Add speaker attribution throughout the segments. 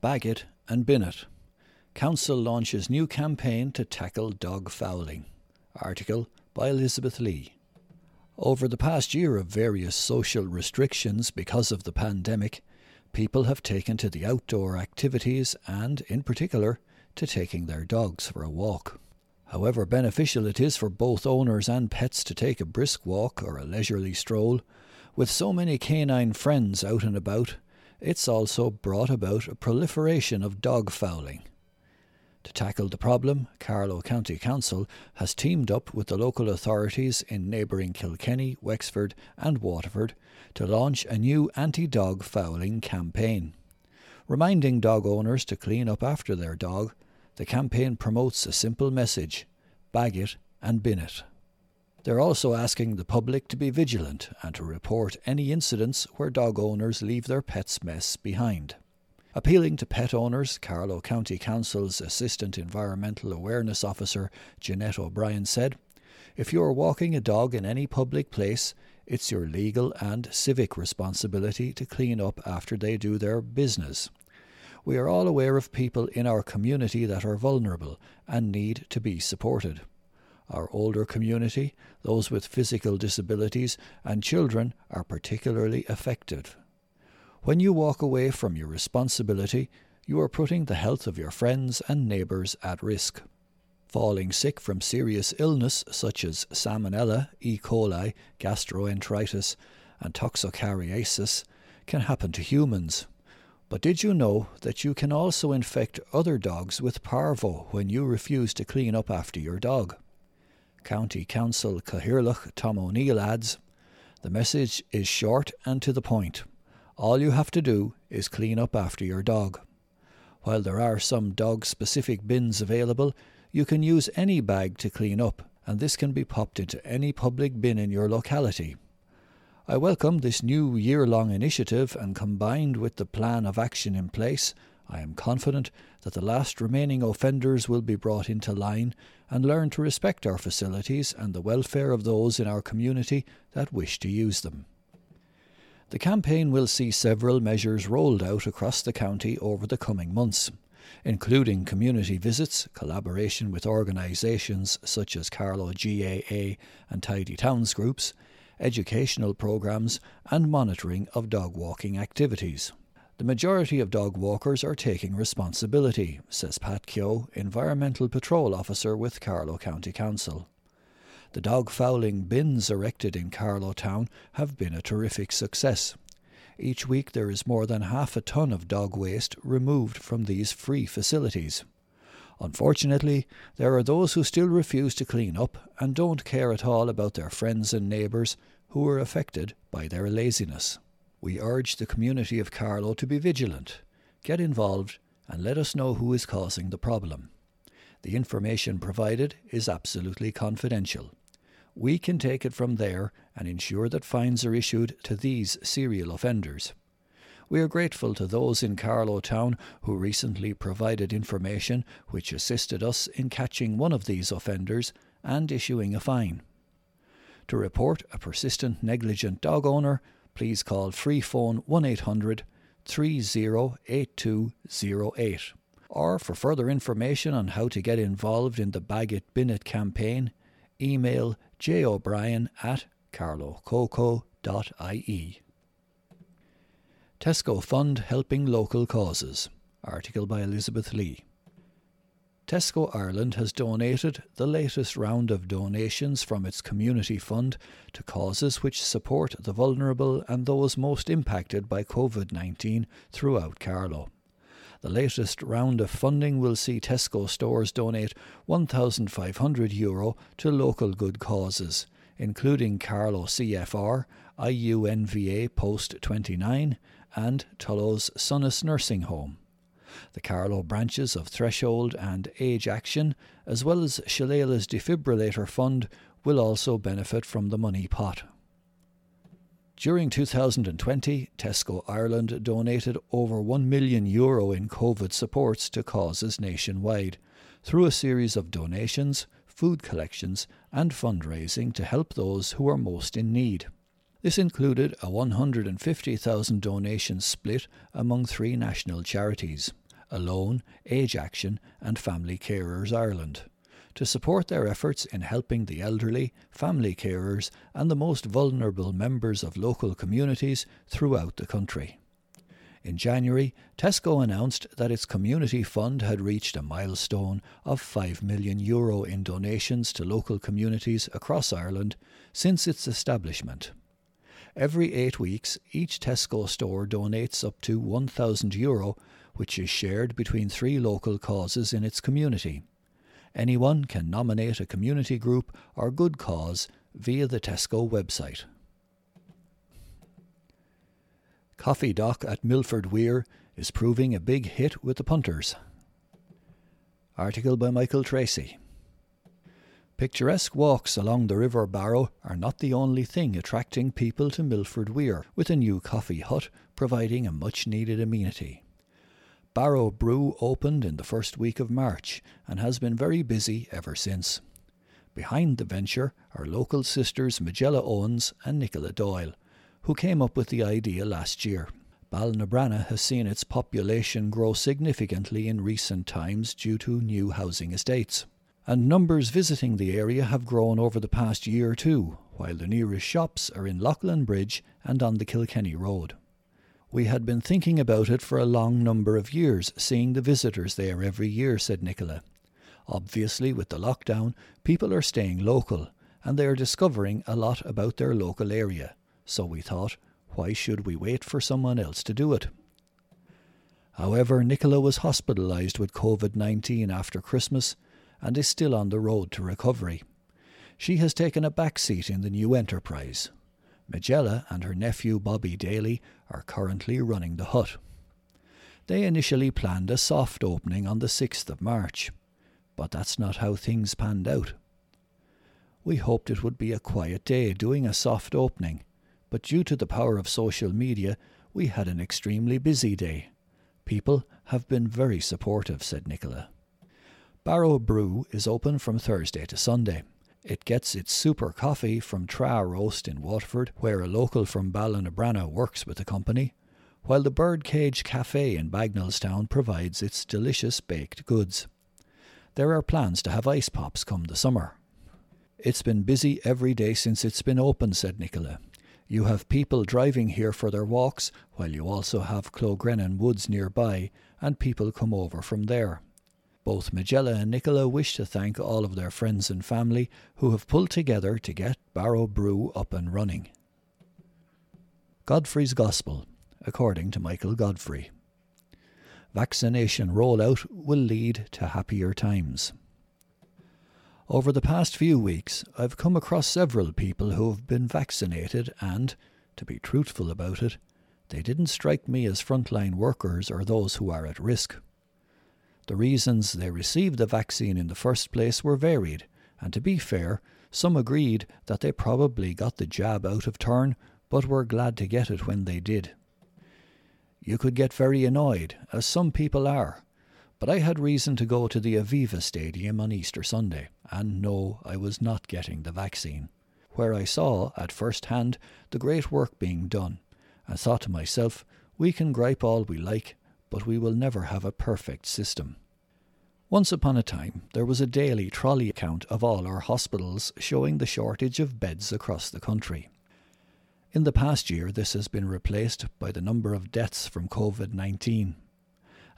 Speaker 1: Bag it and bin it. Council launches new campaign to tackle dog fouling. Article by Elizabeth Lee. Over the past year of various social restrictions because of the pandemic, people have taken to the outdoor activities and, in particular, to taking their dogs for a walk. However beneficial it is for both owners and pets to take a brisk walk or a leisurely stroll, with so many canine friends out and about, it's also brought about a proliferation of dog fouling. To tackle the problem, Carlow County Council has teamed up with the local authorities in neighbouring Kilkenny, Wexford, and Waterford to launch a new anti dog fouling campaign. Reminding dog owners to clean up after their dog, the campaign promotes a simple message bag it and bin it. They're also asking the public to be vigilant and to report any incidents where dog owners leave their pets' mess behind. Appealing to pet owners, Carlow County Council's Assistant Environmental Awareness Officer Jeanette O'Brien said, If you are walking a dog in any public place, it's your legal and civic responsibility to clean up after they do their business. We are all aware of people in our community that are vulnerable and need to be supported. Our older community, those with physical disabilities, and children are particularly affected. When you walk away from your responsibility, you are putting the health of your friends and neighbours at risk. Falling sick from serious illness such as salmonella, E. coli, gastroenteritis, and toxocariasis can happen to humans. But did you know that you can also infect other dogs with parvo when you refuse to clean up after your dog? County Council Cathaoirleach Tom O'Neill adds, The message is short and to the point. All you have to do is clean up after your dog. While there are some dog specific bins available, you can use any bag to clean up, and this can be popped into any public bin in your locality. I welcome this new year long initiative, and combined with the plan of action in place, I am confident that the last remaining offenders will be brought into line and learn to respect our facilities and the welfare of those in our community that wish to use them. The campaign will see several measures rolled out across the county over the coming months, including community visits, collaboration with organisations such as Carlow GAA and Tidy Towns groups, educational programmes, and monitoring of dog walking activities. The majority of dog walkers are taking responsibility, says Pat Keogh, Environmental Patrol Officer with Carlow County Council. The dog fouling bins erected in Carlow Town have been a terrific success. Each week there is more than half a ton of dog waste removed from these free facilities. Unfortunately, there are those who still refuse to clean up and don't care at all about their friends and neighbours who are affected by their laziness. We urge the community of Carlow to be vigilant, get involved, and let us know who is causing the problem. The information provided is absolutely confidential we can take it from there and ensure that fines are issued to these serial offenders. We are grateful to those in Carlow Town who recently provided information which assisted us in catching one of these offenders and issuing a fine. To report a persistent negligent dog owner, please call free phone 1800 308208. Or for further information on how to get involved in the Bag It Bin It campaign, email jobrien at carlowcoco.ie. Tesco Fund Helping Local Causes. Article by Elizabeth Lee. Tesco Ireland has donated the latest round of donations from its community fund to causes which support the vulnerable and those most impacted by COVID 19 throughout Carlow. The latest round of funding will see Tesco stores donate €1,500 Euro to local good causes, including Carlow CFR, IUNVA Post 29, and Tullow's Sunnis Nursing Home. The Carlow branches of Threshold and Age Action, as well as Shillelagh's Defibrillator Fund, will also benefit from the money pot. During 2020, Tesco Ireland donated over 1 million euro in COVID supports to causes nationwide through a series of donations, food collections, and fundraising to help those who are most in need. This included a 150,000 donation split among three national charities Alone, Age Action, and Family Carers Ireland to support their efforts in helping the elderly, family carers, and the most vulnerable members of local communities throughout the country. In January, Tesco announced that its community fund had reached a milestone of 5 million euro in donations to local communities across Ireland since its establishment. Every eight weeks, each Tesco store donates up to 1,000 euro, which is shared between three local causes in its community. Anyone can nominate a community group or good cause via the Tesco website. Coffee Dock at Milford Weir is proving a big hit with the punters. Article by Michael Tracy. Picturesque walks along the River Barrow are not the only thing attracting people to Milford Weir, with a new coffee hut providing a much needed amenity. Barrow Brew opened in the first week of March and has been very busy ever since. Behind the venture are local sisters Magella Owens and Nicola Doyle, who came up with the idea last year. Ballinabrana has seen its population grow significantly in recent times due to new housing estates, and numbers visiting the area have grown over the past year too, while the nearest shops are in Leighlinbridge and on the Kilkenny Road. We had been thinking about it for a long number of years, seeing the visitors there every year, said Nicola. Obviously, with the lockdown, people are staying local, and they are discovering a lot about their local area. So we thought, why should we wait for someone else to do it? However, Nicola was hospitalised with COVID 19 after Christmas and is still on the road to recovery. She has taken a back seat in the new enterprise. Magella and her nephew Bobby Daly are currently running the hut. They initially planned a soft opening on the 6th of March, but that's not how things panned out. We hoped it would be a quiet day doing a soft opening, but due to the power of social media, we had an extremely busy day. People have been very supportive, said Nicola. Barrow Brew is open from Thursday to Sunday. It gets its super coffee from Tra Roast in Waterford, where a local from Ballinabrana works with the company, while the Birdcage Cafe in Bagnallstown provides its delicious baked goods. There are plans to have ice pops come the summer. It's been busy every day since it's been open, said Nicola. You have people driving here for their walks, while you also have Clogrennan Woods nearby, and people come over from there. Both Magella and Nicola wish to thank all of their friends and family who have pulled together to get Barrow Brew up and running. Godfrey's Gospel, according to Michael Godfrey. Vaccination rollout will lead to happier times. Over the past few weeks, I've come across several people who have been vaccinated, and, to be truthful about it, they didn't strike me as frontline workers or those who are at risk. The reasons they received the vaccine in the first place were varied, and to be fair, some agreed that they probably got the jab out of turn, but were glad to get it when they did. You could get very annoyed, as some people are, but I had reason to go to the Aviva Stadium on Easter Sunday, and no, I was not getting the vaccine, where I saw at first hand the great work being done, and thought to myself, we can gripe all we like, but we will never have a perfect system. Once upon a time, there was a daily trolley account of all our hospitals showing the shortage of beds across the country. In the past year, this has been replaced by the number of deaths from COVID 19.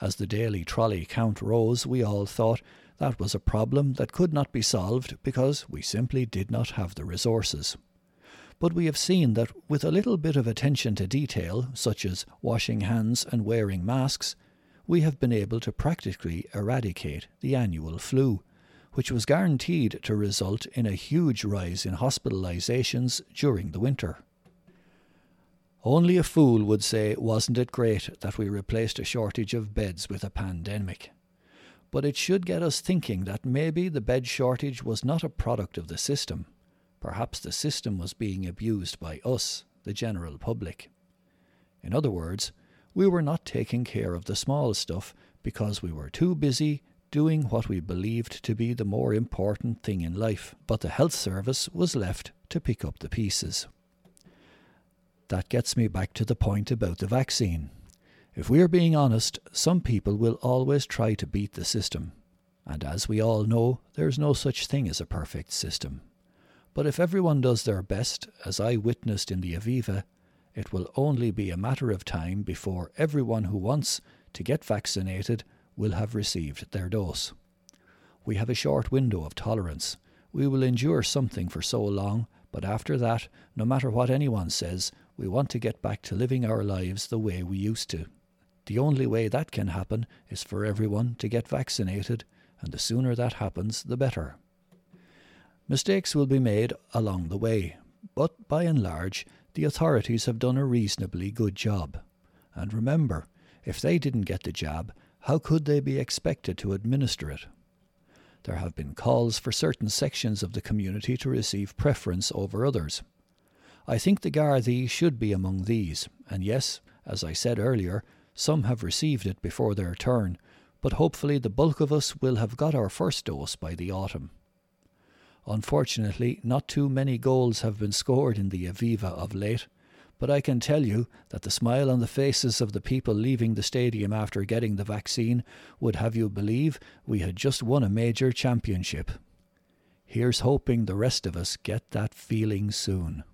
Speaker 1: As the daily trolley count rose, we all thought that was a problem that could not be solved because we simply did not have the resources but we have seen that with a little bit of attention to detail, such as washing hands and wearing masks, we have been able to practically eradicate the annual flu, which was guaranteed to result in a huge rise in hospitalizations during the winter. Only a fool would say, wasn't it great that we replaced a shortage of beds with a pandemic? But it should get us thinking that maybe the bed shortage was not a product of the system, Perhaps the system was being abused by us, the general public. In other words, we were not taking care of the small stuff because we were too busy doing what we believed to be the more important thing in life, but the health service was left to pick up the pieces. That gets me back to the point about the vaccine. If we are being honest, some people will always try to beat the system. And as we all know, there's no such thing as a perfect system. But if everyone does their best, as I witnessed in the Aviva, it will only be a matter of time before everyone who wants to get vaccinated will have received their dose. We have a short window of tolerance. We will endure something for so long, but after that, no matter what anyone says, we want to get back to living our lives the way we used to. The only way that can happen is for everyone to get vaccinated, and the sooner that happens, the better. Mistakes will be made along the way, but by and large, the authorities have done a reasonably good job. And remember, if they didn't get the jab, how could they be expected to administer it? There have been calls for certain sections of the community to receive preference over others. I think the Gardaí should be among these, and yes, as I said earlier, some have received it before their turn, but hopefully the bulk of us will have got our first dose by the autumn. Unfortunately, not too many goals have been scored in the Aviva of late, but I can tell you that the smile on the faces of the people leaving the stadium after getting the vaccine would have you believe we had just won a major championship. Here's hoping the rest of us get that feeling soon.